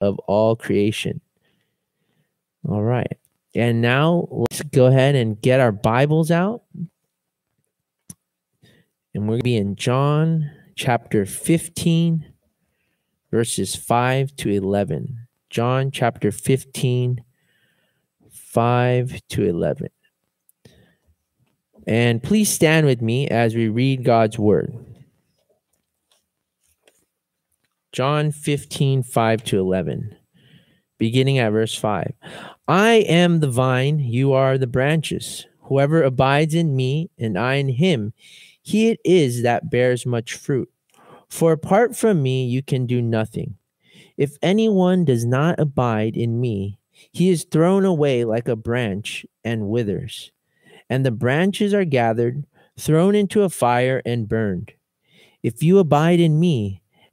of all creation. All right. And now let's go ahead and get our Bibles out. And we're going to be in John chapter 15, verses 5 to 11. John chapter 15, 5 to 11. And please stand with me as we read God's word. John 15, 5 to 11, beginning at verse 5. I am the vine, you are the branches. Whoever abides in me and I in him, he it is that bears much fruit. For apart from me, you can do nothing. If anyone does not abide in me, he is thrown away like a branch and withers. And the branches are gathered, thrown into a fire, and burned. If you abide in me,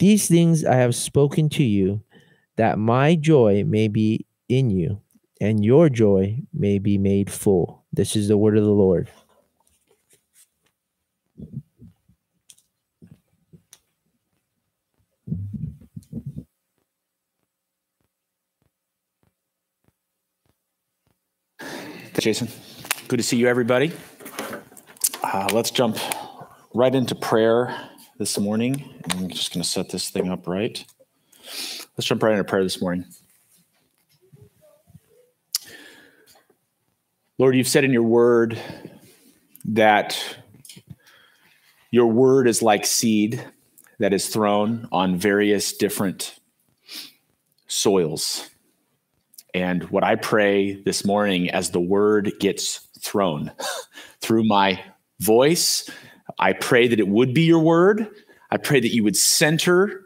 These things I have spoken to you, that my joy may be in you, and your joy may be made full. This is the word of the Lord. Jason. Good to see you, everybody. Uh, let's jump right into prayer this morning. I'm just going to set this thing up right. Let's jump right into prayer this morning. Lord, you've said in your word that your word is like seed that is thrown on various different soils. And what I pray this morning as the word gets thrown through my voice, I pray that it would be your word. I pray that you would center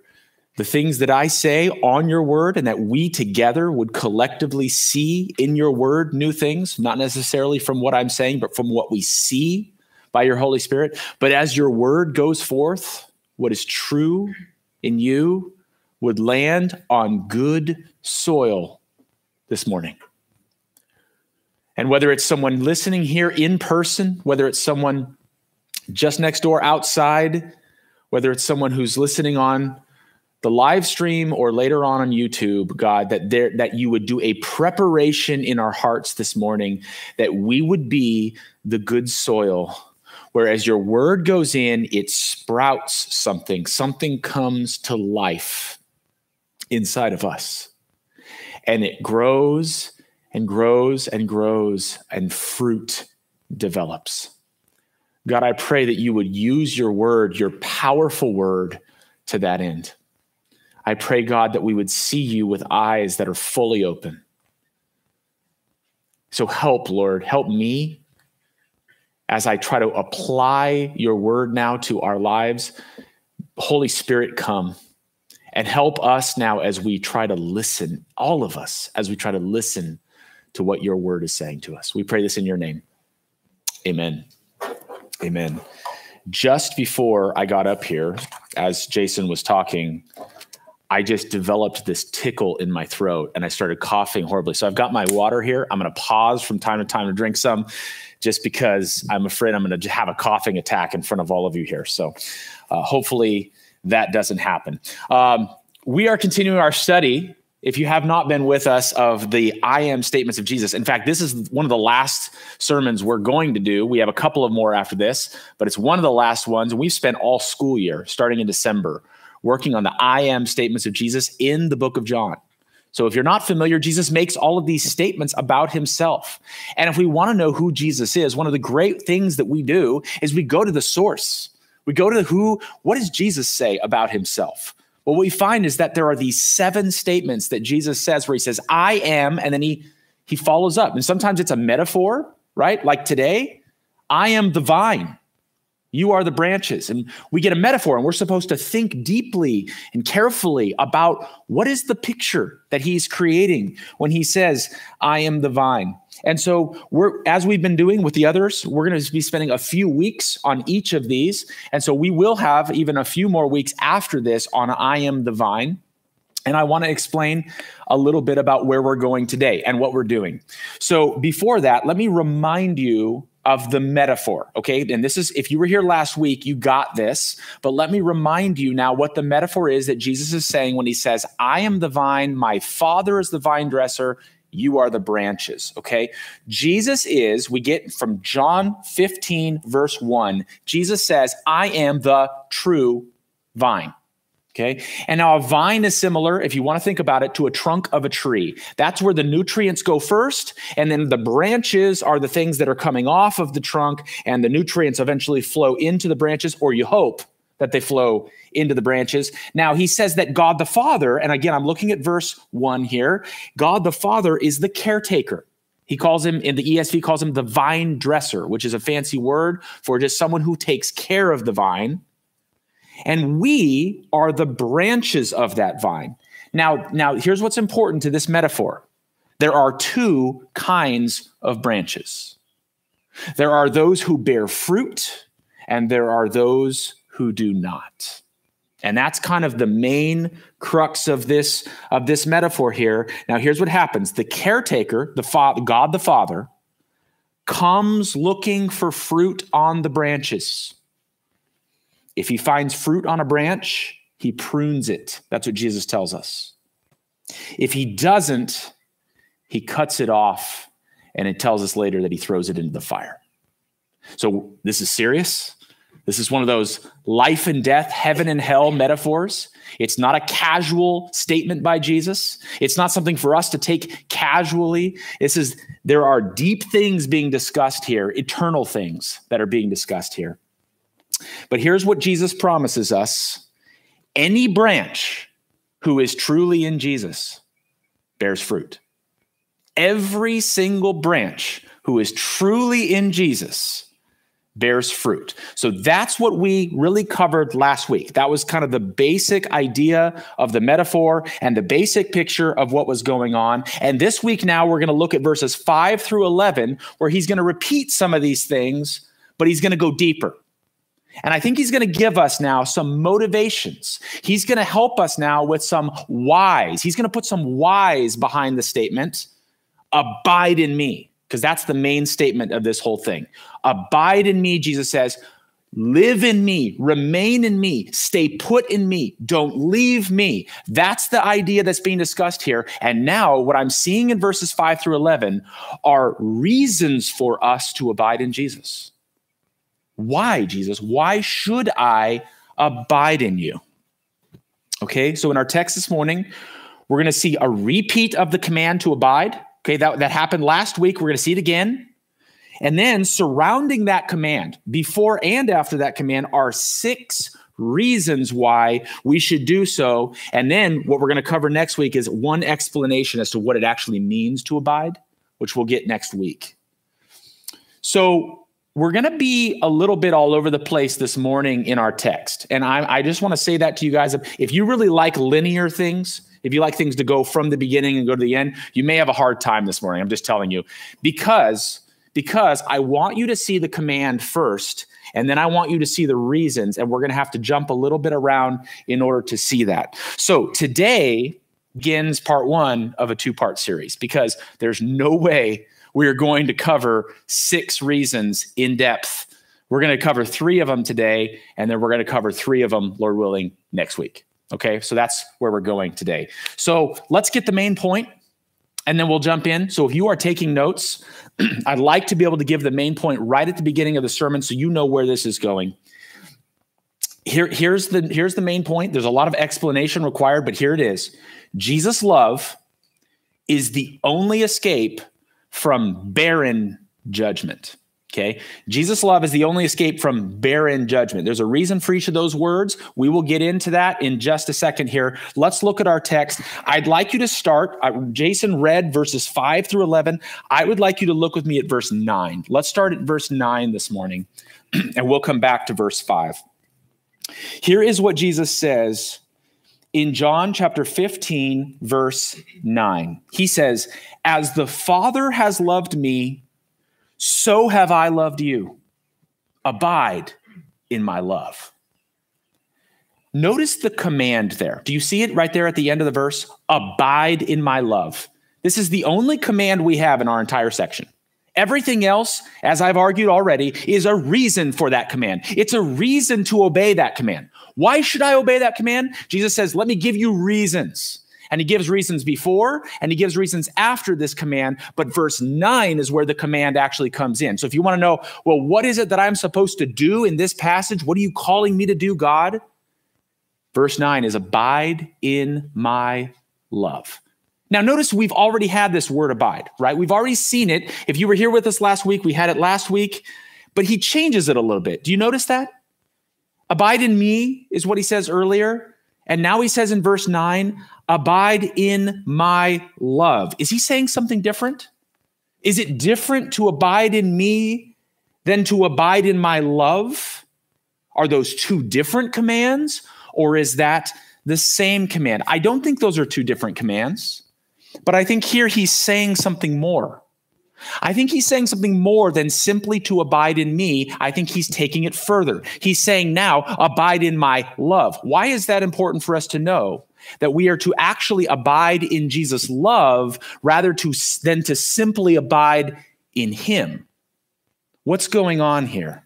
the things that I say on your word and that we together would collectively see in your word new things, not necessarily from what I'm saying, but from what we see by your Holy Spirit. But as your word goes forth, what is true in you would land on good soil this morning. And whether it's someone listening here in person, whether it's someone just next door outside, whether it's someone who's listening on the live stream or later on on YouTube, God, that there that you would do a preparation in our hearts this morning, that we would be the good soil. Whereas your word goes in, it sprouts something, something comes to life inside of us and it grows and grows and grows, and fruit develops. God, I pray that you would use your word, your powerful word, to that end. I pray, God, that we would see you with eyes that are fully open. So help, Lord, help me as I try to apply your word now to our lives. Holy Spirit, come and help us now as we try to listen, all of us, as we try to listen to what your word is saying to us. We pray this in your name. Amen. Amen. Just before I got up here, as Jason was talking, I just developed this tickle in my throat and I started coughing horribly. So I've got my water here. I'm going to pause from time to time to drink some just because I'm afraid I'm going to have a coughing attack in front of all of you here. So uh, hopefully that doesn't happen. Um, we are continuing our study. If you have not been with us of the I am statements of Jesus, in fact, this is one of the last sermons we're going to do. We have a couple of more after this, but it's one of the last ones. We've spent all school year, starting in December, working on the I am statements of Jesus in the book of John. So if you're not familiar, Jesus makes all of these statements about himself. And if we want to know who Jesus is, one of the great things that we do is we go to the source. We go to who, what does Jesus say about himself? What we find is that there are these seven statements that Jesus says where he says, I am, and then he he follows up. And sometimes it's a metaphor, right? Like today, I am the vine. You are the branches. And we get a metaphor, and we're supposed to think deeply and carefully about what is the picture that he's creating when he says, I am the vine. And so we're as we've been doing with the others, we're going to be spending a few weeks on each of these. And so we will have even a few more weeks after this on I am the vine. And I want to explain a little bit about where we're going today and what we're doing. So before that, let me remind you of the metaphor. Okay. And this is, if you were here last week, you got this. But let me remind you now what the metaphor is that Jesus is saying when he says, I am the vine, my father is the vine dresser, you are the branches. Okay. Jesus is, we get from John 15, verse 1, Jesus says, I am the true vine. Okay. And now a vine is similar, if you want to think about it, to a trunk of a tree. That's where the nutrients go first. And then the branches are the things that are coming off of the trunk, and the nutrients eventually flow into the branches, or you hope that they flow into the branches. Now, he says that God the Father, and again, I'm looking at verse one here God the Father is the caretaker. He calls him in the ESV calls him the vine dresser, which is a fancy word for just someone who takes care of the vine. And we are the branches of that vine. Now, now here's what's important to this metaphor. There are two kinds of branches. There are those who bear fruit, and there are those who do not. And that's kind of the main crux of this of this metaphor here. Now here's what happens. The caretaker, the father, God the Father, comes looking for fruit on the branches. If he finds fruit on a branch, he prunes it. That's what Jesus tells us. If he doesn't, he cuts it off, and it tells us later that he throws it into the fire. So this is serious. This is one of those life and death, heaven and hell metaphors. It's not a casual statement by Jesus. It's not something for us to take casually. This is there are deep things being discussed here, eternal things that are being discussed here. But here's what Jesus promises us any branch who is truly in Jesus bears fruit. Every single branch who is truly in Jesus bears fruit. So that's what we really covered last week. That was kind of the basic idea of the metaphor and the basic picture of what was going on. And this week now we're going to look at verses 5 through 11 where he's going to repeat some of these things, but he's going to go deeper. And I think he's going to give us now some motivations. He's going to help us now with some whys. He's going to put some whys behind the statement abide in me, because that's the main statement of this whole thing. Abide in me, Jesus says, live in me, remain in me, stay put in me, don't leave me. That's the idea that's being discussed here. And now, what I'm seeing in verses 5 through 11 are reasons for us to abide in Jesus. Why, Jesus? Why should I abide in you? Okay, so in our text this morning, we're going to see a repeat of the command to abide. Okay, that, that happened last week. We're going to see it again. And then surrounding that command, before and after that command, are six reasons why we should do so. And then what we're going to cover next week is one explanation as to what it actually means to abide, which we'll get next week. So we're going to be a little bit all over the place this morning in our text. And I, I just want to say that to you guys. If you really like linear things, if you like things to go from the beginning and go to the end, you may have a hard time this morning. I'm just telling you because because I want you to see the command first and then I want you to see the reasons and we're going to have to jump a little bit around in order to see that. So today begins part 1 of a two-part series because there's no way we are going to cover six reasons in depth. We're going to cover three of them today, and then we're going to cover three of them, Lord willing, next week. Okay, so that's where we're going today. So let's get the main point, and then we'll jump in. So if you are taking notes, I'd like to be able to give the main point right at the beginning of the sermon so you know where this is going. Here, here's the here's the main point. There's a lot of explanation required, but here it is. Jesus' love is the only escape from barren judgment. Okay. Jesus' love is the only escape from barren judgment. There's a reason for each of those words. We will get into that in just a second here. Let's look at our text. I'd like you to start. Uh, Jason read verses 5 through 11. I would like you to look with me at verse 9. Let's start at verse 9 this morning, and we'll come back to verse 5. Here is what Jesus says in John chapter 15, verse 9. He says, As the Father has loved me, so have I loved you. Abide in my love. Notice the command there. Do you see it right there at the end of the verse? Abide in my love. This is the only command we have in our entire section. Everything else, as I've argued already, is a reason for that command. It's a reason to obey that command. Why should I obey that command? Jesus says, Let me give you reasons. And he gives reasons before and he gives reasons after this command. But verse nine is where the command actually comes in. So if you want to know, well, what is it that I'm supposed to do in this passage? What are you calling me to do, God? Verse nine is abide in my love. Now, notice we've already had this word abide, right? We've already seen it. If you were here with us last week, we had it last week, but he changes it a little bit. Do you notice that? Abide in me is what he says earlier. And now he says in verse 9, abide in my love. Is he saying something different? Is it different to abide in me than to abide in my love? Are those two different commands or is that the same command? I don't think those are two different commands, but I think here he's saying something more. I think he's saying something more than simply to abide in me. I think he's taking it further. He's saying now, abide in my love. Why is that important for us to know? That we are to actually abide in Jesus' love rather to, than to simply abide in him. What's going on here?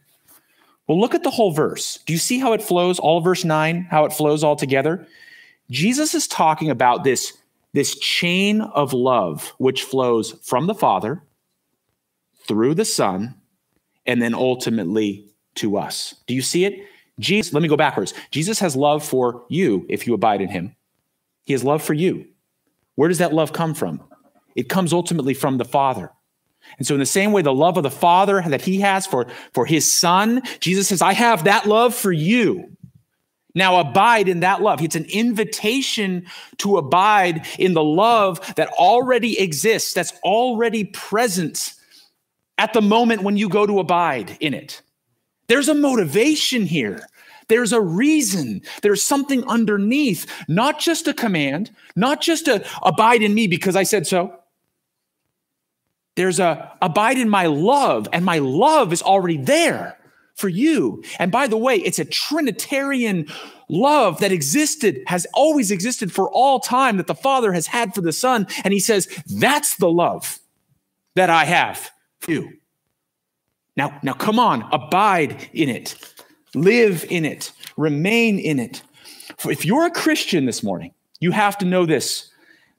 Well, look at the whole verse. Do you see how it flows, all verse 9, how it flows all together? Jesus is talking about this, this chain of love which flows from the Father through the Son, and then ultimately to us. Do you see it? Jesus, let me go backwards. Jesus has love for you if you abide in him. He has love for you. Where does that love come from? It comes ultimately from the Father. And so, in the same way, the love of the Father that he has for, for his Son, Jesus says, I have that love for you. Now abide in that love. It's an invitation to abide in the love that already exists, that's already present at the moment when you go to abide in it. There's a motivation here. There's a reason. There's something underneath, not just a command, not just a abide in me because I said so. There's a abide in my love, and my love is already there for you. And by the way, it's a Trinitarian love that existed, has always existed for all time that the Father has had for the Son. And he says, That's the love that I have you. Now, now come on, abide in it, live in it, remain in it. For if you're a Christian this morning, you have to know this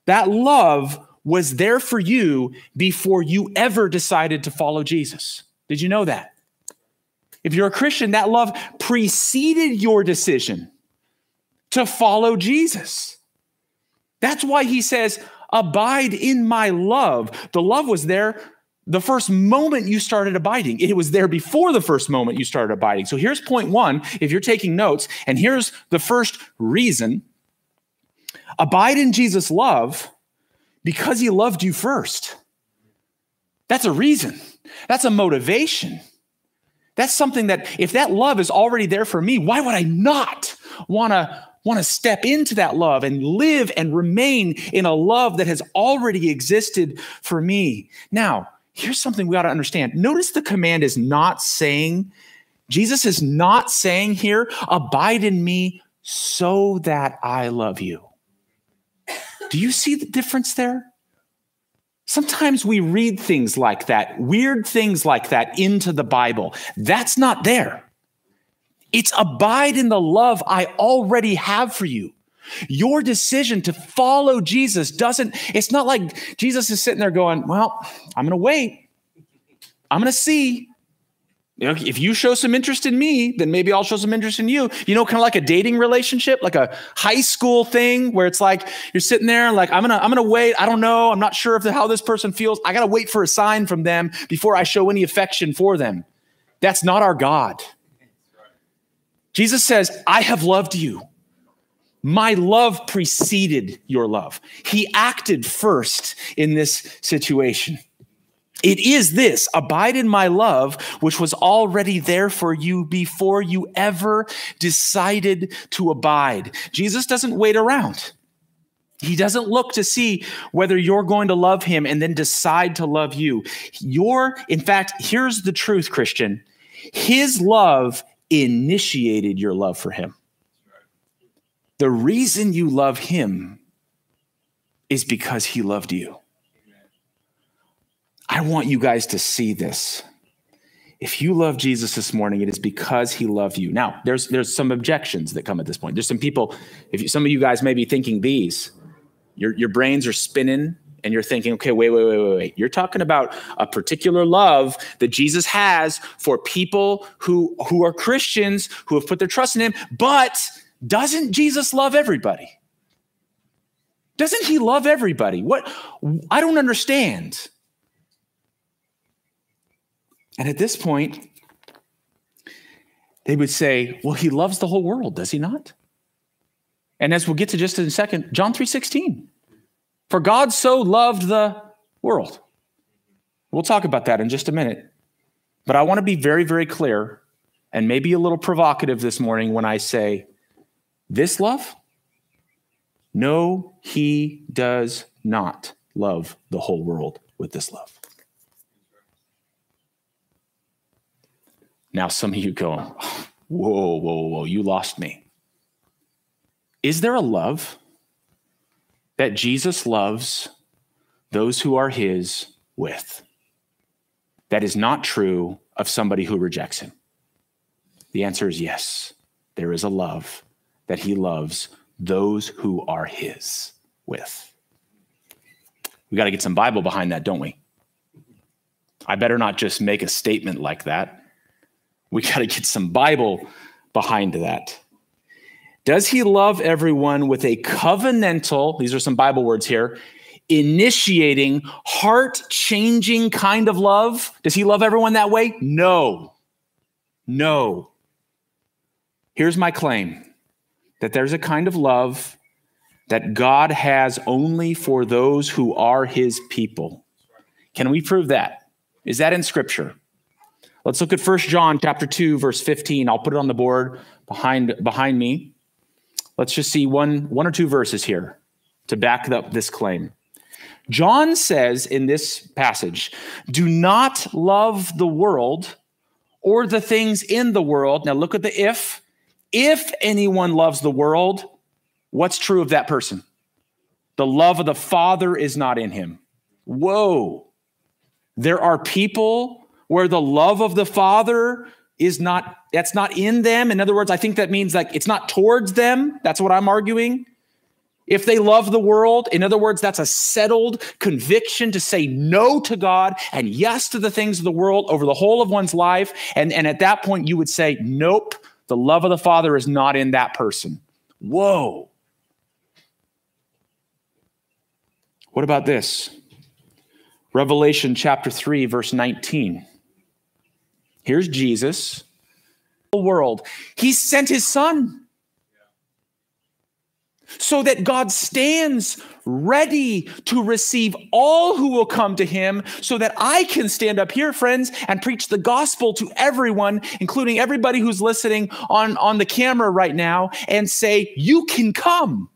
that love was there for you before you ever decided to follow Jesus. Did you know that? If you're a Christian, that love preceded your decision to follow Jesus. That's why he says, Abide in my love. The love was there the first moment you started abiding. It was there before the first moment you started abiding. So here's point one, if you're taking notes, and here's the first reason abide in Jesus' love because he loved you first. That's a reason, that's a motivation. That's something that if that love is already there for me, why would I not want to want to step into that love and live and remain in a love that has already existed for me? Now, here's something we ought to understand. Notice the command is not saying, Jesus is not saying here, abide in me so that I love you. Do you see the difference there? Sometimes we read things like that, weird things like that into the Bible. That's not there. It's abide in the love I already have for you. Your decision to follow Jesus doesn't, it's not like Jesus is sitting there going, Well, I'm going to wait. I'm going to see. You know, if you show some interest in me, then maybe I'll show some interest in you. You know, kind of like a dating relationship, like a high school thing where it's like you're sitting there, like I'm gonna, I'm gonna wait. I don't know. I'm not sure if the, how this person feels. I gotta wait for a sign from them before I show any affection for them. That's not our God. Jesus says, "I have loved you. My love preceded your love." He acted first in this situation. It is this abide in my love, which was already there for you before you ever decided to abide. Jesus doesn't wait around. He doesn't look to see whether you're going to love him and then decide to love you. You're, in fact, here's the truth, Christian. His love initiated your love for him. The reason you love him is because he loved you. I want you guys to see this. If you love Jesus this morning, it is because he loved you. Now, there's there's some objections that come at this point. There's some people, if you, some of you guys may be thinking these, your, your brains are spinning and you're thinking, okay, wait, wait, wait, wait, wait. You're talking about a particular love that Jesus has for people who who are Christians who have put their trust in him, but doesn't Jesus love everybody? Doesn't he love everybody? What I don't understand. And at this point, they would say, well, he loves the whole world, does he not? And as we'll get to just in a second, John 3:16. For God so loved the world. We'll talk about that in just a minute. But I want to be very, very clear and maybe a little provocative this morning when I say, this love? No, he does not love the whole world with this love. Now, some of you go, whoa, whoa, whoa, you lost me. Is there a love that Jesus loves those who are his with? That is not true of somebody who rejects him. The answer is yes. There is a love that he loves those who are his with. We got to get some Bible behind that, don't we? I better not just make a statement like that. We got to get some Bible behind that. Does he love everyone with a covenantal, these are some Bible words here, initiating, heart changing kind of love? Does he love everyone that way? No. No. Here's my claim that there's a kind of love that God has only for those who are his people. Can we prove that? Is that in scripture? Let's look at First John chapter 2 verse 15. I'll put it on the board behind behind me. Let's just see one one or two verses here to back up this claim. John says in this passage, "Do not love the world or the things in the world." Now look at the if. If anyone loves the world, what's true of that person? The love of the Father is not in him. Whoa. There are people where the love of the Father is not, that's not in them. In other words, I think that means like it's not towards them. That's what I'm arguing. If they love the world, in other words, that's a settled conviction to say no to God and yes to the things of the world over the whole of one's life. And, and at that point, you would say, nope, the love of the Father is not in that person. Whoa. What about this? Revelation chapter 3, verse 19. Here's Jesus, the world. He sent his son. So that God stands ready to receive all who will come to him, so that I can stand up here, friends, and preach the gospel to everyone, including everybody who's listening on, on the camera right now, and say, You can come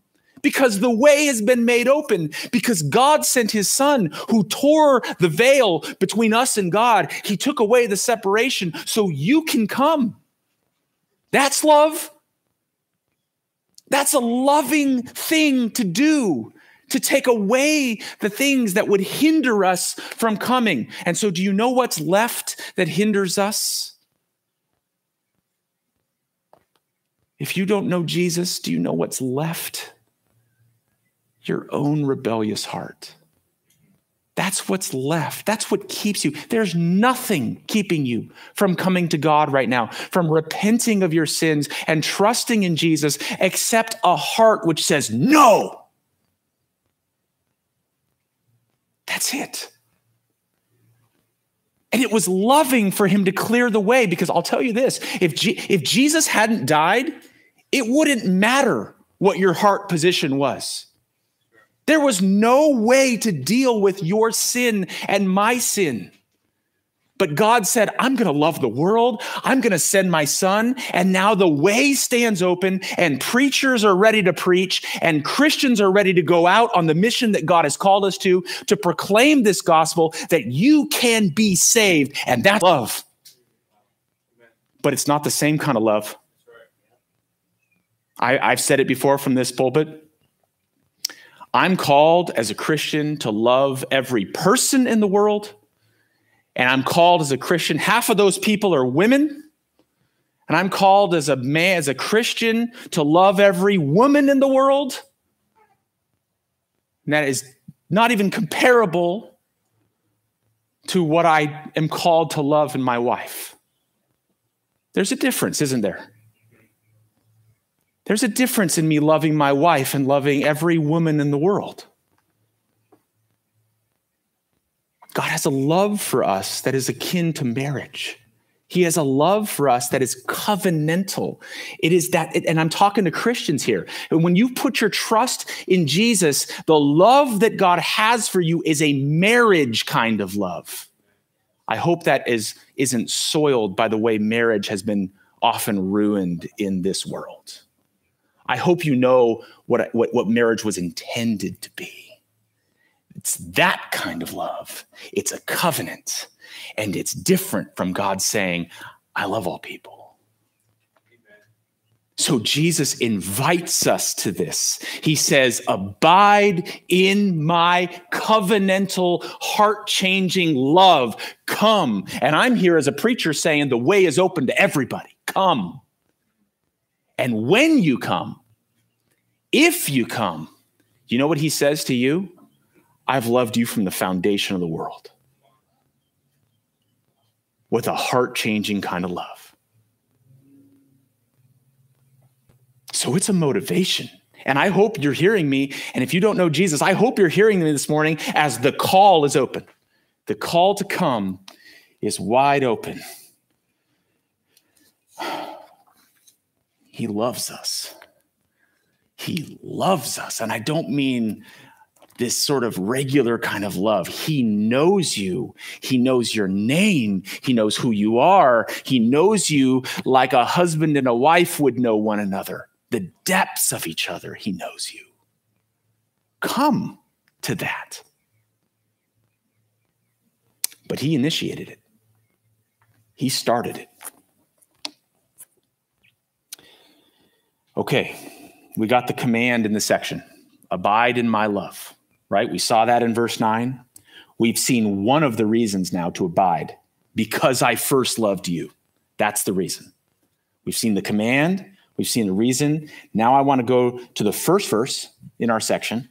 because the way has been made open because God sent his son who tore the veil between us and God. He took away the separation so you can come. That's love. That's a loving thing to do to take away the things that would hinder us from coming. And so, do you know what's left that hinders us? If you don't know Jesus, do you know what's left? Your own rebellious heart. That's what's left. That's what keeps you. There's nothing keeping you from coming to God right now, from repenting of your sins and trusting in Jesus, except a heart which says, No. That's it. And it was loving for him to clear the way because I'll tell you this if, G- if Jesus hadn't died, it wouldn't matter what your heart position was. There was no way to deal with your sin and my sin. But God said, I'm going to love the world. I'm going to send my son. And now the way stands open, and preachers are ready to preach, and Christians are ready to go out on the mission that God has called us to, to proclaim this gospel that you can be saved. And that's love. But it's not the same kind of love. I, I've said it before from this pulpit. I'm called as a Christian to love every person in the world. And I'm called as a Christian. Half of those people are women. And I'm called as a man, as a Christian, to love every woman in the world. And that is not even comparable to what I am called to love in my wife. There's a difference, isn't there? There's a difference in me loving my wife and loving every woman in the world. God has a love for us that is akin to marriage. He has a love for us that is covenantal. It is that, and I'm talking to Christians here. And when you put your trust in Jesus, the love that God has for you is a marriage kind of love. I hope that is, isn't soiled by the way marriage has been often ruined in this world. I hope you know what, what, what marriage was intended to be. It's that kind of love. It's a covenant, and it's different from God saying, I love all people. So Jesus invites us to this. He says, Abide in my covenantal, heart changing love. Come. And I'm here as a preacher saying, The way is open to everybody. Come. And when you come, if you come, you know what he says to you? I've loved you from the foundation of the world with a heart changing kind of love. So it's a motivation. And I hope you're hearing me. And if you don't know Jesus, I hope you're hearing me this morning as the call is open. The call to come is wide open. He loves us. He loves us. And I don't mean this sort of regular kind of love. He knows you. He knows your name. He knows who you are. He knows you like a husband and a wife would know one another. The depths of each other, he knows you. Come to that. But he initiated it, he started it. Okay, we got the command in the section abide in my love, right? We saw that in verse 9. We've seen one of the reasons now to abide because I first loved you. That's the reason. We've seen the command, we've seen the reason. Now I want to go to the first verse in our section,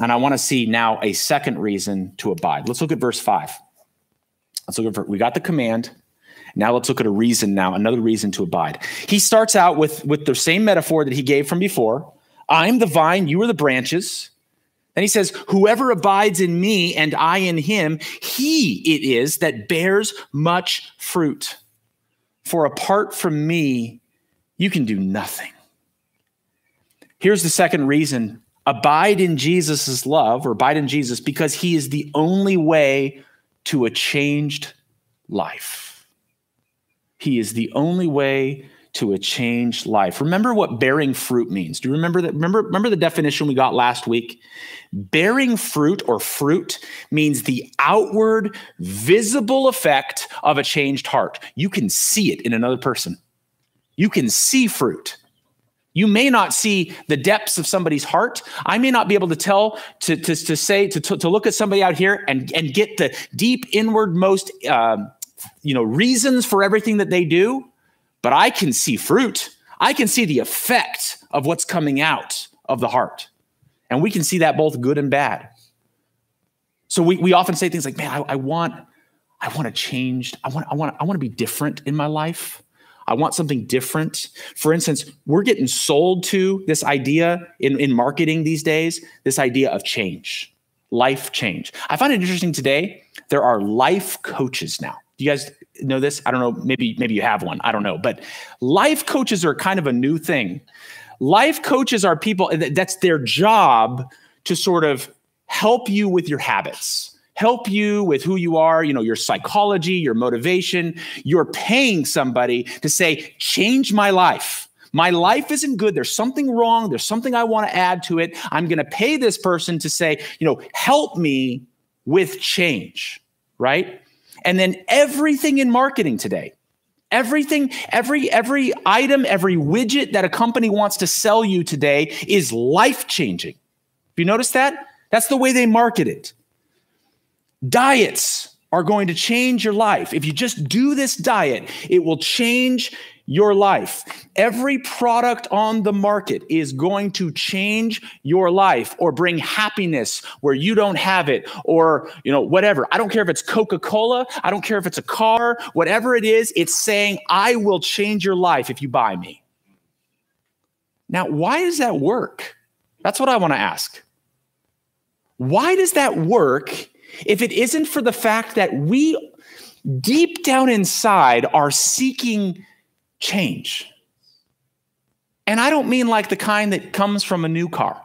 and I want to see now a second reason to abide. Let's look at verse 5. Let's look at we got the command, now let's look at a reason now, another reason to abide. He starts out with, with the same metaphor that he gave from before. I'm the vine, you are the branches. Then he says, Whoever abides in me and I in him, he it is that bears much fruit. For apart from me, you can do nothing. Here's the second reason abide in Jesus' love or abide in Jesus because he is the only way to a changed life. He is the only way to a changed life. Remember what bearing fruit means. Do you remember that? Remember, remember the definition we got last week? Bearing fruit or fruit means the outward, visible effect of a changed heart. You can see it in another person. You can see fruit. You may not see the depths of somebody's heart. I may not be able to tell, to, to, to say, to, to, look at somebody out here and, and get the deep inwardmost uh, you know reasons for everything that they do but i can see fruit i can see the effect of what's coming out of the heart and we can see that both good and bad So we, we often say things like, man, I, I want, I want to change. I want, I want, I want to be different in my life. I want something different. For instance, we're getting sold to this idea in, in marketing these days, this idea of change, life change. I find it interesting today. There are life coaches now. Do you guys know this? I don't know. Maybe, maybe you have one. I don't know. But life coaches are kind of a new thing. Life coaches are people, that's their job to sort of help you with your habits, help you with who you are, you know, your psychology, your motivation. You're paying somebody to say, change my life. My life isn't good. There's something wrong. There's something I want to add to it. I'm going to pay this person to say, you know, help me with change, right? And then everything in marketing today, everything, every every item, every widget that a company wants to sell you today is life-changing. Have you noticed that? That's the way they market it. Diets are going to change your life. If you just do this diet, it will change your life. Every product on the market is going to change your life or bring happiness where you don't have it or, you know, whatever. I don't care if it's Coca-Cola, I don't care if it's a car, whatever it is, it's saying I will change your life if you buy me. Now, why does that work? That's what I want to ask. Why does that work if it isn't for the fact that we deep down inside are seeking change. And I don't mean like the kind that comes from a new car.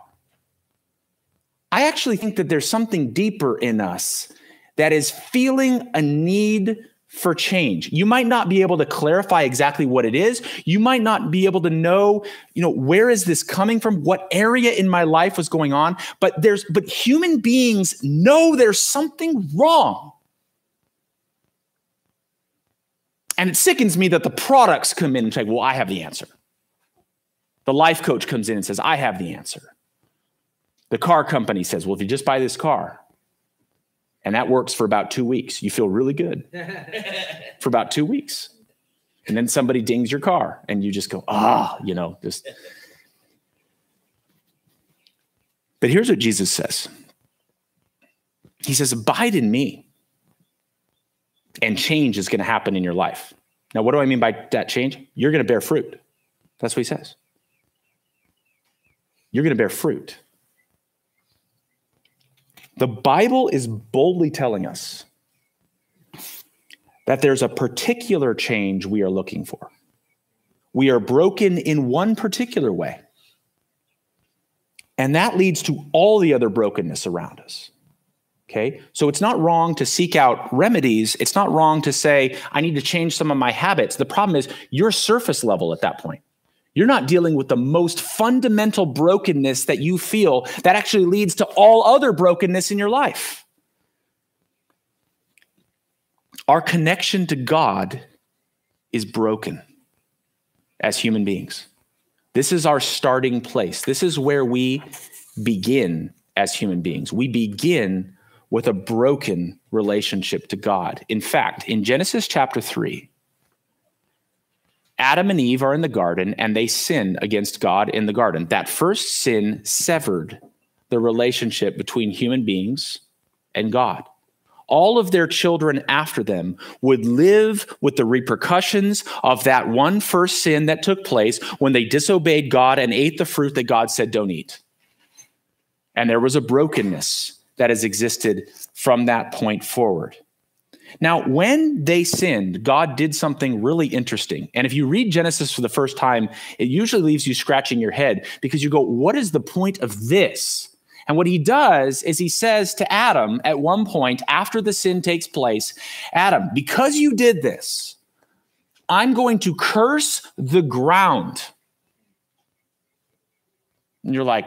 I actually think that there's something deeper in us that is feeling a need for change. You might not be able to clarify exactly what it is. You might not be able to know, you know, where is this coming from? What area in my life was going on? But there's but human beings know there's something wrong. And it sickens me that the products come in and say, well, I have the answer. The life coach comes in and says, I have the answer. The car company says, well, if you just buy this car, and that works for about two weeks, you feel really good for about two weeks. And then somebody dings your car, and you just go, ah, you know, just. But here's what Jesus says He says, Abide in me and change is going to happen in your life. Now, what do I mean by that change? You're going to bear fruit. That's what he says. You're going to bear fruit. The Bible is boldly telling us that there's a particular change we are looking for. We are broken in one particular way. And that leads to all the other brokenness around us. Okay. So it's not wrong to seek out remedies. It's not wrong to say, I need to change some of my habits. The problem is you're surface level at that point. You're not dealing with the most fundamental brokenness that you feel that actually leads to all other brokenness in your life. Our connection to God is broken as human beings. This is our starting place. This is where we begin as human beings. We begin with a broken relationship to God. In fact, in Genesis chapter 3, Adam and Eve are in the garden and they sin against God in the garden. That first sin severed the relationship between human beings and God. All of their children after them would live with the repercussions of that one first sin that took place when they disobeyed God and ate the fruit that God said don't eat. And there was a brokenness that has existed from that point forward. Now, when they sinned, God did something really interesting. And if you read Genesis for the first time, it usually leaves you scratching your head because you go, What is the point of this? And what he does is he says to Adam at one point after the sin takes place, Adam, because you did this, I'm going to curse the ground. And you're like,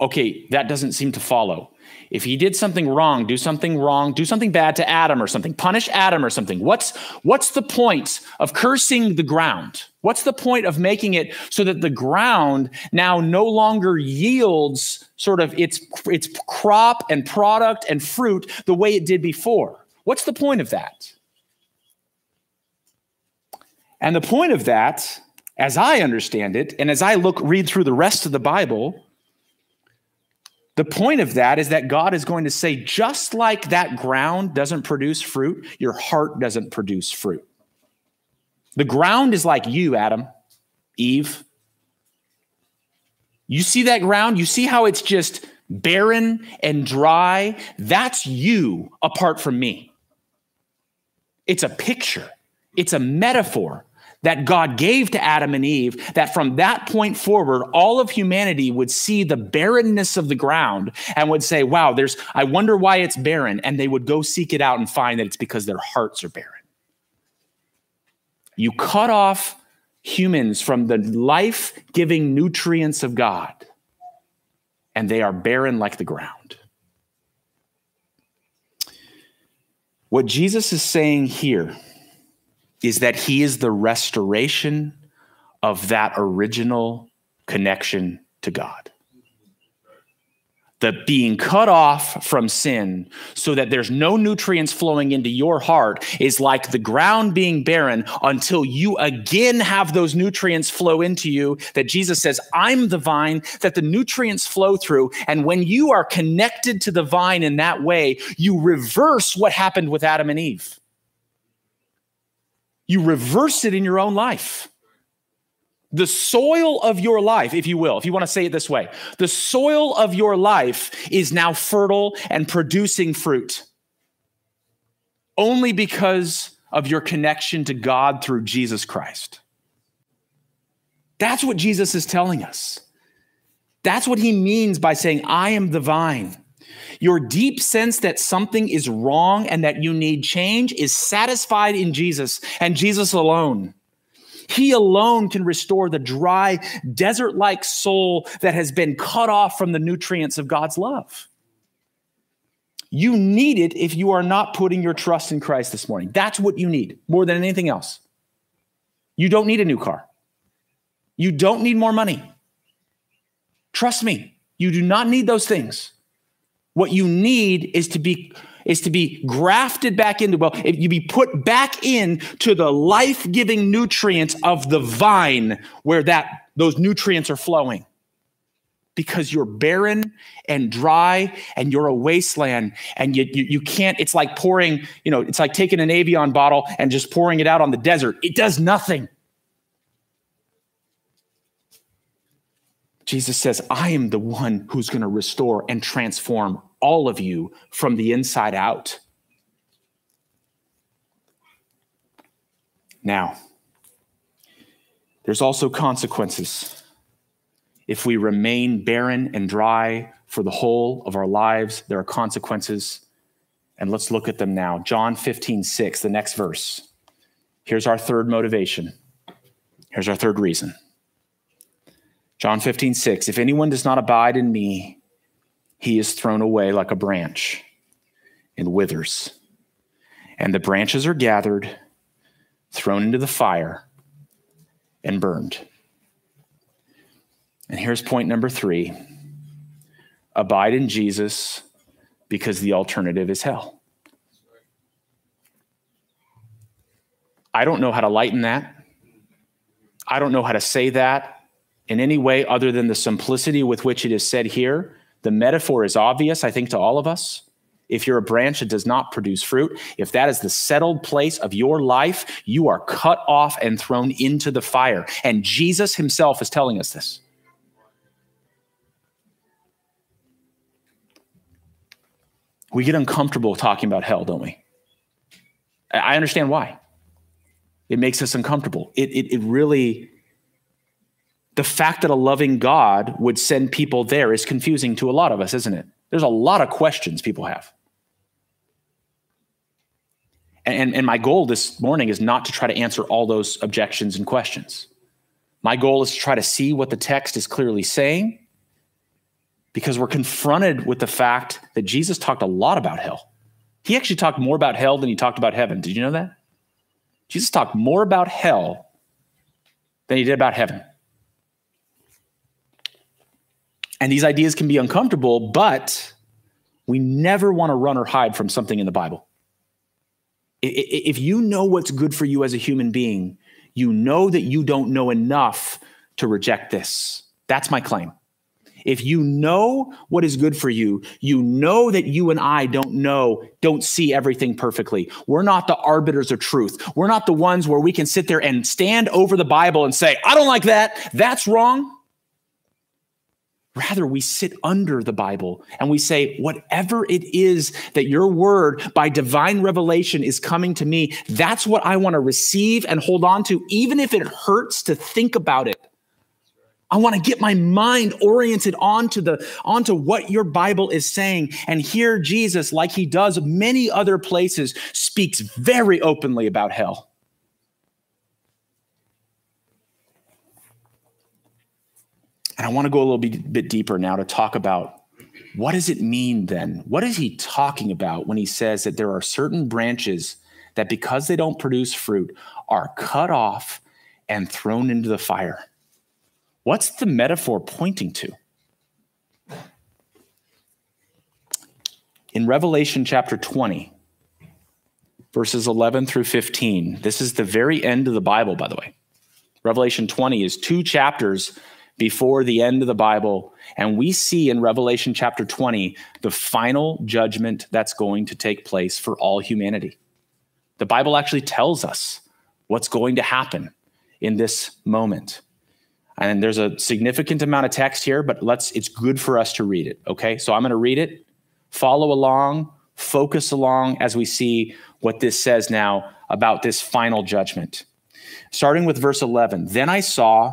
okay, that doesn't seem to follow. If he did something wrong, do something wrong, do something bad to Adam or something, punish Adam or something. What's what's the point of cursing the ground? What's the point of making it so that the ground now no longer yields sort of its its crop and product and fruit the way it did before? What's the point of that? And the point of that, as I understand it, and as I look read through the rest of the Bible, The point of that is that God is going to say, just like that ground doesn't produce fruit, your heart doesn't produce fruit. The ground is like you, Adam, Eve. You see that ground? You see how it's just barren and dry? That's you apart from me. It's a picture, it's a metaphor that God gave to Adam and Eve, that from that point forward, all of humanity would see the barrenness of the ground and would say, Wow, there's, I wonder why it's barren. And they would go seek it out and find that it's because their hearts are barren. You cut off humans from the life giving nutrients of God, and they are barren like the ground. What Jesus is saying here is that he is the restoration of that original connection to God. The being cut off from sin so that there's no nutrients flowing into your heart is like the ground being barren until you again have those nutrients flow into you. That Jesus says, I'm the vine, that the nutrients flow through. And when you are connected to the vine in that way, you reverse what happened with Adam and Eve you reverse it in your own life. The soil of your life, if you will, if you want to say it this way, the soil of your life is now fertile and producing fruit only because of your connection to God through Jesus Christ. That's what Jesus is telling us. That's what he means by saying, I am the vine. Your deep sense that something is wrong and that you need change is satisfied in Jesus and Jesus alone. He alone can restore the dry, desert like soul that has been cut off from the nutrients of God's love. You need it if you are not putting your trust in Christ this morning. That's what you need more than anything else. You don't need a new car. You don't need more money. Trust me, you do not need those things. What you need is to be is to be grafted back into well if you be put back in to the life-giving nutrients of the vine where that those nutrients are flowing. Because you're barren and dry and you're a wasteland and you, you, you, can't it's like pouring you know it's like taking an Evian bottle and just pouring it out on the desert. It does nothing. Jesus says i am the one who's going to restore and transform all of you from the inside out. Now, there's also consequences. If we remain barren and dry for the whole of our lives, there are consequences. And let's look at them now. John 15, 6, the next verse. Here's our third motivation. Here's our third reason. John 15, 6. If anyone does not abide in me, he is thrown away like a branch and withers. And the branches are gathered, thrown into the fire, and burned. And here's point number three abide in Jesus because the alternative is hell. I don't know how to lighten that. I don't know how to say that in any way other than the simplicity with which it is said here. The metaphor is obvious, I think, to all of us. If you're a branch that does not produce fruit, if that is the settled place of your life, you are cut off and thrown into the fire. And Jesus himself is telling us this. We get uncomfortable talking about hell, don't we? I understand why. It makes us uncomfortable. It, it, it really the fact that a loving God would send people there is confusing to a lot of us, isn't it? There's a lot of questions people have. And, and my goal this morning is not to try to answer all those objections and questions. My goal is to try to see what the text is clearly saying because we're confronted with the fact that Jesus talked a lot about hell. He actually talked more about hell than he talked about heaven. Did you know that? Jesus talked more about hell than he did about heaven. And these ideas can be uncomfortable, but we never want to run or hide from something in the Bible. If you know what's good for you as a human being, you know that you don't know enough to reject this. That's my claim. If you know what is good for you, you know that you and I don't know, don't see everything perfectly. We're not the arbiters of truth. We're not the ones where we can sit there and stand over the Bible and say, I don't like that. That's wrong. Rather, we sit under the Bible and we say, whatever it is that your word by divine revelation is coming to me, that's what I want to receive and hold on to, even if it hurts to think about it. I want to get my mind oriented onto the onto what your Bible is saying and hear Jesus like he does many other places speaks very openly about hell. And I want to go a little bit, deeper now to talk about what does it mean then? What is he talking about when he says that there are certain branches that because they don't produce fruit are cut off and thrown into the fire? What's the metaphor pointing to? In Revelation chapter 20, verses 11 through 15, this is the very end of the Bible, by the way. Revelation 20 is two chapters before the end of the Bible. And we see in Revelation chapter 20 the final judgment that's going to take place for all humanity. The Bible actually tells us what's going to happen in this moment. And there's a significant amount of text here, but let's it's good for us to read it. Okay. So I'm going to read it, follow along, focus along as we see what this says now about this final judgment. Starting with verse 11 Then I saw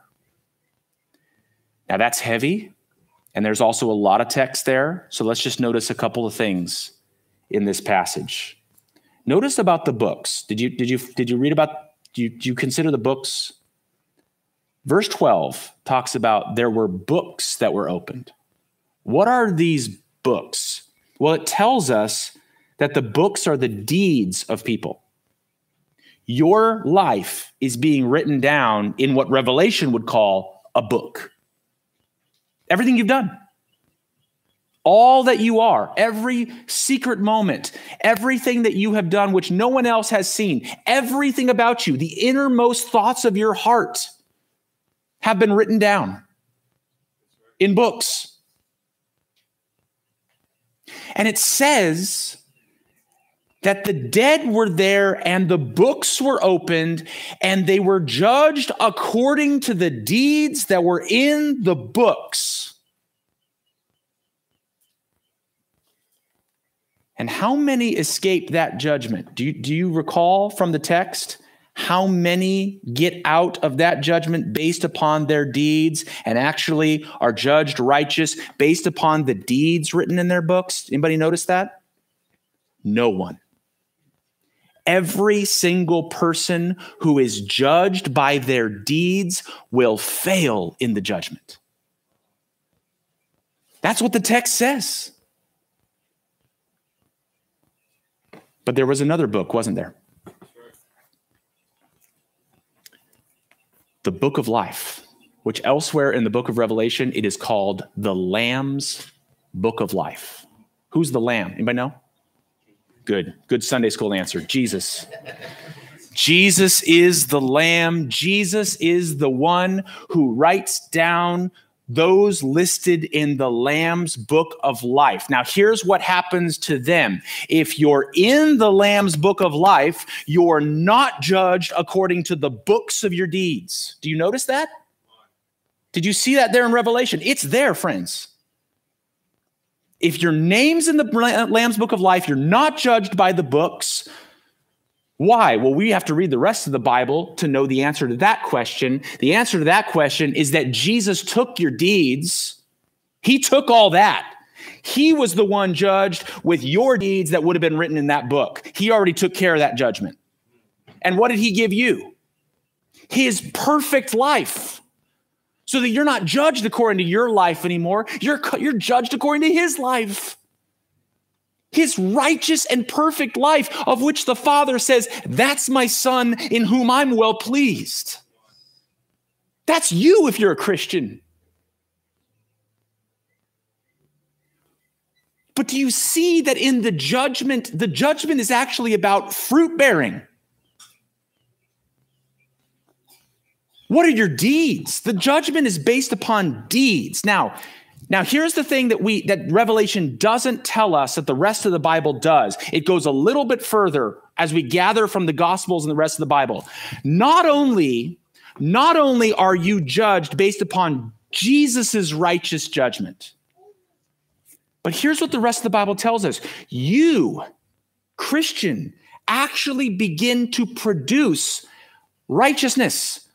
Now that's heavy, and there's also a lot of text there. So let's just notice a couple of things in this passage. Notice about the books. Did you did you did you read about do you, do you consider the books? Verse 12 talks about there were books that were opened. What are these books? Well, it tells us that the books are the deeds of people. Your life is being written down in what Revelation would call a book. Everything you've done all that you are, every secret moment, everything that you have done, which no one else has seen, everything about you, the innermost thoughts of your heart have been written down in books. And it says that the dead were there and the books were opened and they were judged according to the deeds that were in the books. And how many escape that judgment? Do you, do you recall from the text how many get out of that judgment based upon their deeds and actually are judged righteous based upon the deeds written in their books? Anybody notice that? No one. Every single person who is judged by their deeds will fail in the judgment. That's what the text says. But there was another book, wasn't there? The book of life, which elsewhere in the book of Revelation, it is called the Lamb's book of life. Who's the Lamb? Anybody know? Good. Good Sunday school answer. Jesus. Jesus is the Lamb. Jesus is the one who writes down those listed in the Lamb's book of life. Now, here's what happens to them. If you're in the Lamb's book of life, you're not judged according to the books of your deeds. Do you notice that? Did you see that there in Revelation? It's there, friends. If your name's in the Lamb's book of life, you're not judged by the books. Why? Well, we have to read the rest of the Bible to know the answer to that question. The answer to that question is that Jesus took your deeds, He took all that. He was the one judged with your deeds that would have been written in that book. He already took care of that judgment. And what did He give you? His perfect life. So that you're not judged according to your life anymore. You're, you're judged according to His life his righteous and perfect life, of which the Father says, That's my Son in whom I'm well pleased. That's you if you're a Christian. But do you see that in the judgment, the judgment is actually about fruit bearing? What are your deeds? The judgment is based upon deeds. Now, now here's the thing that we that Revelation doesn't tell us that the rest of the Bible does. It goes a little bit further as we gather from the gospels and the rest of the Bible. Not only not only are you judged based upon Jesus's righteous judgment. But here's what the rest of the Bible tells us. You, Christian, actually begin to produce righteousness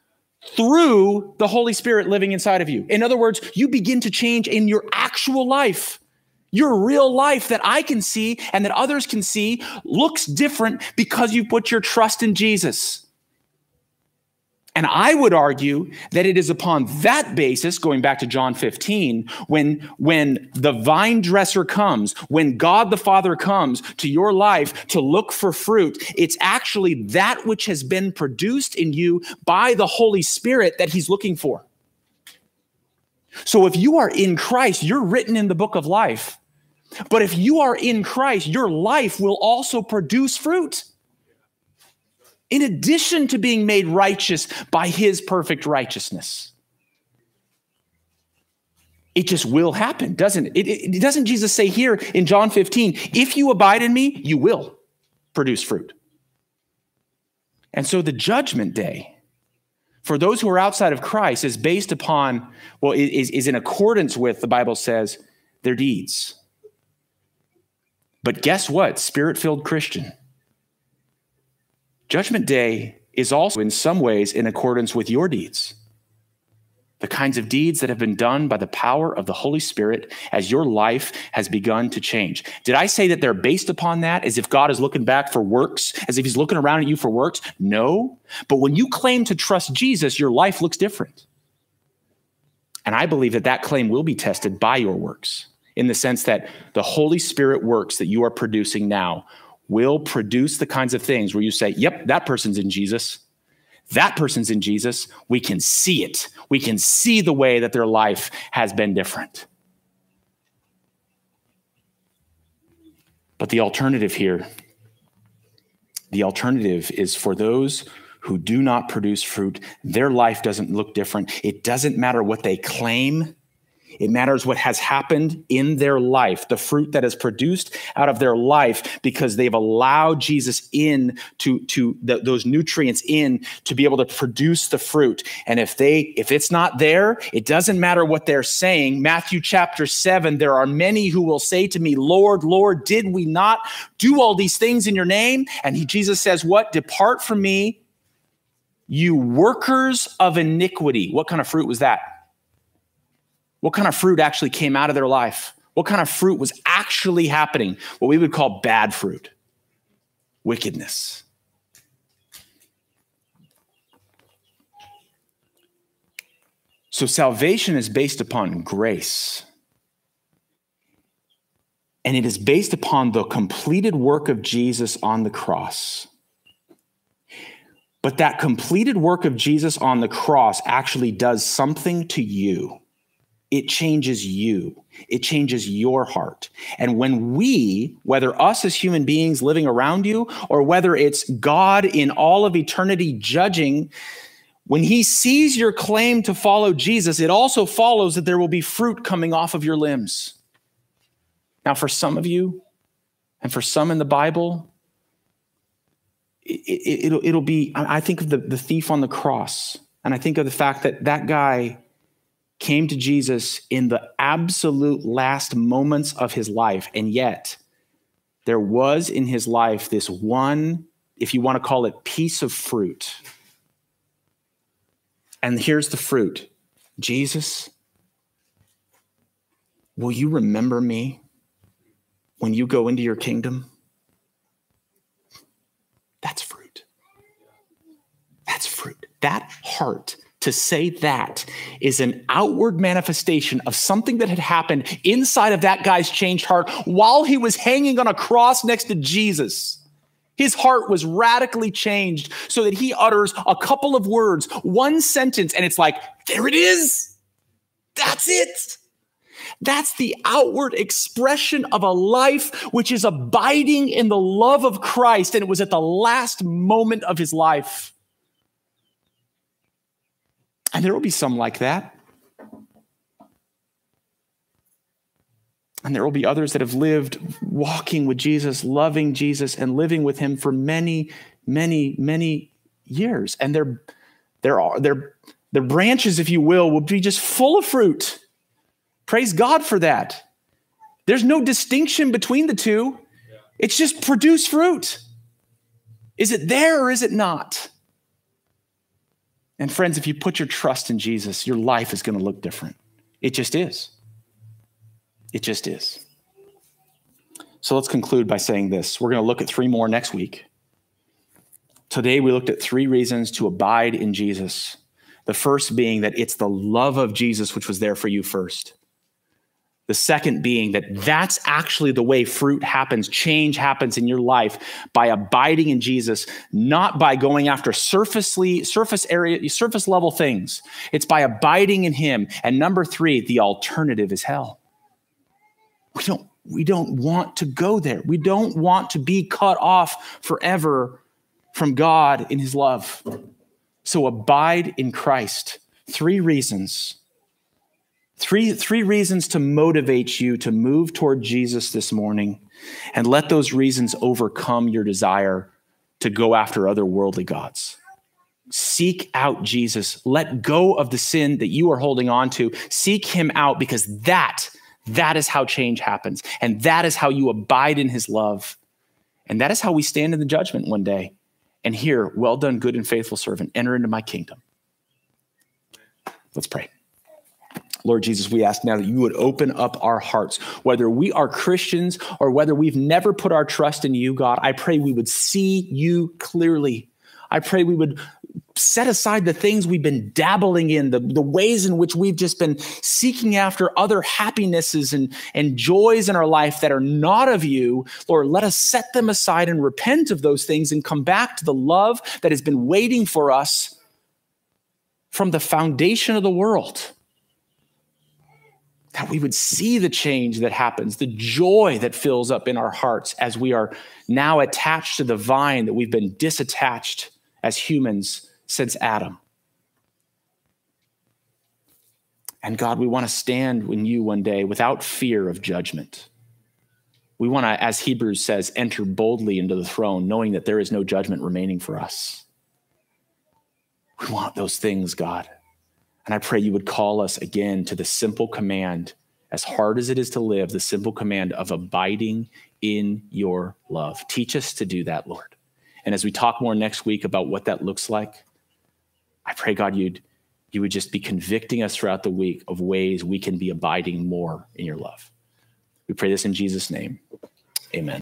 through the Holy Spirit living inside of you. In other words, you begin to change in your actual life. Your real life that I can see and that others can see looks different because you put your trust in Jesus. And I would argue that it is upon that basis, going back to John 15, when, when the vine dresser comes, when God the Father comes to your life to look for fruit, it's actually that which has been produced in you by the Holy Spirit that He's looking for. So if you are in Christ, you're written in the book of life. But if you are in Christ, your life will also produce fruit in addition to being made righteous by his perfect righteousness. It just will happen, doesn't it? it? it? Doesn't Jesus say here in John 15, if you abide in me, you will produce fruit. And so the judgment day for those who are outside of Christ is based upon, well, is, is in accordance with, the Bible says, their deeds. But guess what, spirit filled Christian? Judgment Day is also, in some ways, in accordance with your deeds. The kinds of deeds that have been done by the power of the Holy Spirit as your life has begun to change. Did I say that they're based upon that as if God is looking back for works, as if He's looking around at you for works? No. But when you claim to trust Jesus, your life looks different. And I believe that that claim will be tested by your works in the sense that the Holy Spirit works that you are producing now will produce the kinds of things where you say, yep, that person's in Jesus. That person's in Jesus. We can see it. We can see the way that their life has been different. But the alternative here, the alternative is for those who do not produce fruit, their life doesn't look different. It doesn't matter what they claim it matters what has happened in their life, the fruit that is produced out of their life because they've allowed Jesus in to, to the, those nutrients in to be able to produce the fruit. And if they, if it's not there, it doesn't matter what they're saying. Matthew chapter seven, there are many who will say to me, Lord, Lord, did we not do all these things in your name? And he, Jesus says, what? Depart from me, you workers of iniquity. What kind of fruit was that? What kind of fruit actually came out of their life? What kind of fruit was actually happening? What we would call bad fruit, wickedness. So salvation is based upon grace. And it is based upon the completed work of Jesus on the cross. But that completed work of Jesus on the cross actually does something to you it changes you. It changes your heart. And when we, whether us as human beings living around you, or whether it's God in all of eternity judging, when he sees your claim to follow Jesus, it also follows that there will be fruit coming off of your limbs. Now, for some of you, and for some in the Bible, it, will it, it'll be, I think of the, the thief on the cross, and I think of the fact that that guy came to Jesus in the absolute last moments of his life. And yet, there was in his life this one, if you want to call it, piece of fruit. And here's the fruit Jesus, will you remember me when you go into your kingdom? That's fruit. That's fruit. That heart to say that is an outward manifestation of something that had happened inside of that guy's changed heart while he was hanging on a cross next to Jesus. His heart was radically changed so that he utters a couple of words, one sentence, and it's like, there it is. That's it. That's the outward expression of a life which is abiding in the love of Christ. And it was at the last moment of his life. And there will be some like that. And there will be others that have lived walking with Jesus, loving Jesus, and living with him for many, many, many years. And their, their, their, their branches, if you will, will be just full of fruit. Praise God for that. There's no distinction between the two, it's just produce fruit. Is it there or is it not? And friends, if you put your trust in Jesus, your life is going to look different. It just is. It just is. So let's conclude by saying this. We're going to look at three more next week. Today, we looked at three reasons to abide in Jesus. The first being that it's the love of Jesus which was there for you first. The second being that that's actually the way fruit happens, change happens in your life by abiding in Jesus, not by going after surfacely, surface area, surface level things. It's by abiding in Him. And number three, the alternative is hell. We don't, we don't want to go there. We don't want to be cut off forever from God in His love. So abide in Christ. Three reasons Three, three reasons to motivate you to move toward Jesus this morning and let those reasons overcome your desire to go after other worldly gods. Seek out Jesus. Let go of the sin that you are holding on to. Seek him out because that, that is how change happens. And that is how you abide in his love. And that is how we stand in the judgment one day and hear, Well done, good and faithful servant, enter into my kingdom. Let's pray. Lord Jesus, we ask now that you would open up our hearts, whether we are Christians or whether we've never put our trust in you, God. I pray we would see you clearly. I pray we would set aside the things we've been dabbling in, the, the ways in which we've just been seeking after other happinesses and, and joys in our life that are not of you. Lord, let us set them aside and repent of those things and come back to the love that has been waiting for us from the foundation of the world that we would see the change that happens, the joy that fills up in our hearts as we are now attached to the vine that we've been disattached as humans since Adam. And God, we want to stand in you one day without fear of judgment. We want to, as Hebrews says, enter boldly into the throne, knowing that there is no judgment remaining for us. We want those things, God. And I pray you would call us again to the simple command, as hard as it is to live, the simple command of abiding in your love. Teach us to do that, Lord. And as we talk more next week about what that looks like, I pray, God, you'd you would just be convicting us throughout the week of ways we can be abiding more in your love. We pray this in Jesus' name. Amen.